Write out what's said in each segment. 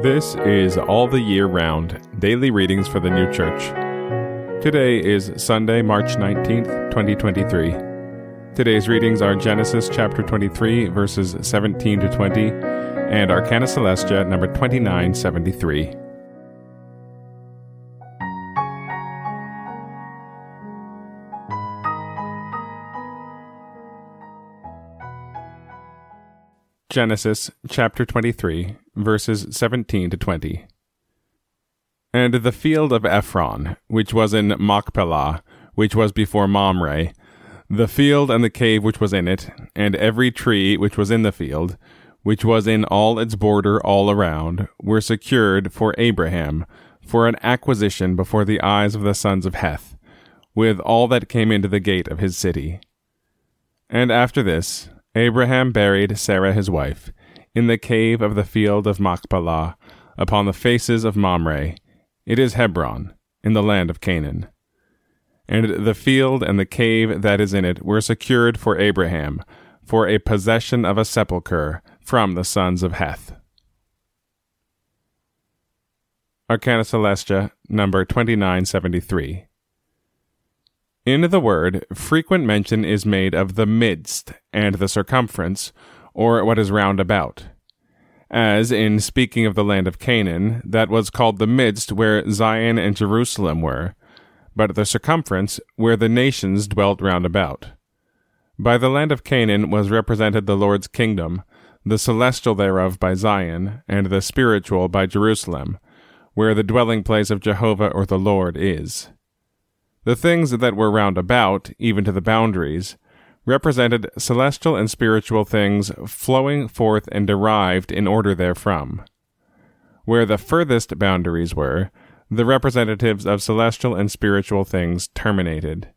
This is All the Year Round Daily Readings for the New Church. Today is Sunday, March 19th, 2023. Today's readings are Genesis chapter 23, verses 17 to 20, and Arcana Coelestia number 2973. Genesis chapter 23, verses 17 to 20. And the field of Ephron, which was in Machpelah, which was before Mamre, the field and the cave which was in it, and every tree which was in the field, which was in all its border all around, were secured for Abraham, for an acquisition before the eyes of the sons of Heth, with all that came into the gate of his city. And after this, Abraham buried Sarah his wife in the cave of the field of Machpelah upon the faces of Mamre. It is Hebron, in the land of Canaan. And the field and the cave that is in it were secured for Abraham for a possession of a sepulchre from the sons of Heth. Arcana Coelestia, number 2973. In the word, frequent mention is made of the midst and the circumference, or what is round about. As in speaking of the land of Canaan, that was called the midst where Zion and Jerusalem were, but the circumference where the nations dwelt round about. By the land of Canaan was represented the Lord's kingdom, the celestial thereof by Zion, and the spiritual by Jerusalem, where the dwelling place of Jehovah or the Lord is. The things that were round about, even to the boundaries, represented celestial and spiritual things flowing forth and derived in order therefrom. Where the furthest boundaries were, the representatives of celestial and spiritual things terminated.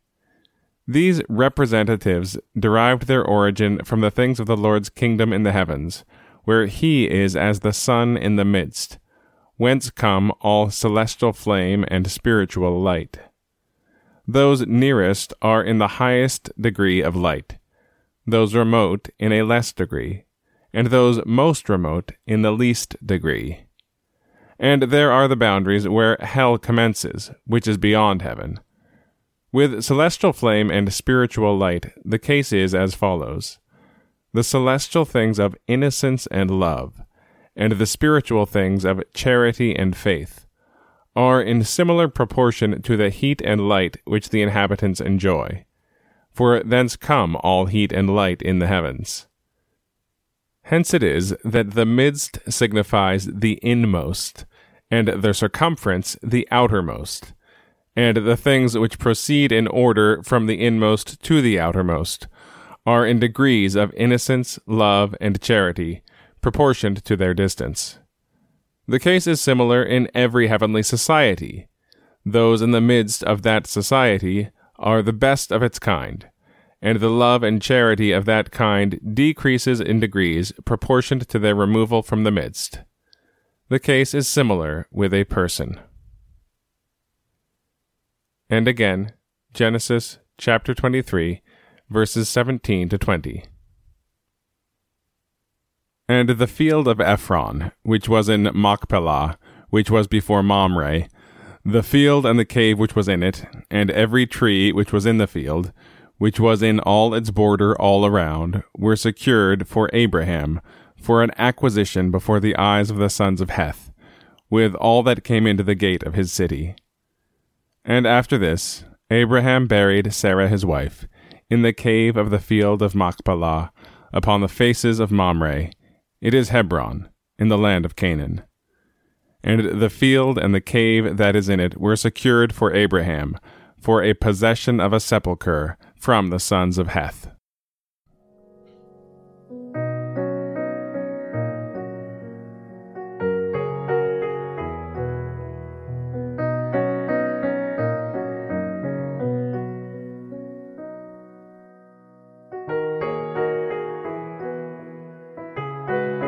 These representatives derived their origin from the things of the Lord's kingdom in the heavens, where he is as the sun in the midst, whence come all celestial flame and spiritual light. Those nearest are in the highest degree of light, those remote in a less degree, and those most remote in the least degree. And there are the boundaries where hell commences, which is beyond heaven. With celestial flame and spiritual light, the case is as follows the celestial things of innocence and love, and the spiritual things of charity and faith are in similar proportion to the heat and light which the inhabitants enjoy. For thence come all heat and light in the heavens. Hence it is that the midst signifies the inmost, and the circumference the outermost, and the things which proceed in order from the inmost to the outermost are in degrees of innocence, love, and charity, proportioned to their distance. The case is similar in every heavenly society. Those in the midst of that society are the best of its kind, and the love and charity of that kind decreases in degrees proportioned to their removal from the midst. The case is similar with a person. And again, Genesis chapter 23, verses 17 to 20. And the field of Ephron, which was in Machpelah, which was before Mamre, the field and the cave which was in it, and every tree which was in the field, which was in all its border all around, were secured for Abraham, for an acquisition before the eyes of the sons of Heth, with all that came into the gate of his city. And after this, Abraham buried Sarah his wife, in the cave of the field of Machpelah, upon the faces of Mamre, it is Hebron, in the land of Canaan. And the field and the cave that is in it were secured for Abraham, for a possession of a sepulchre from the sons of Heth.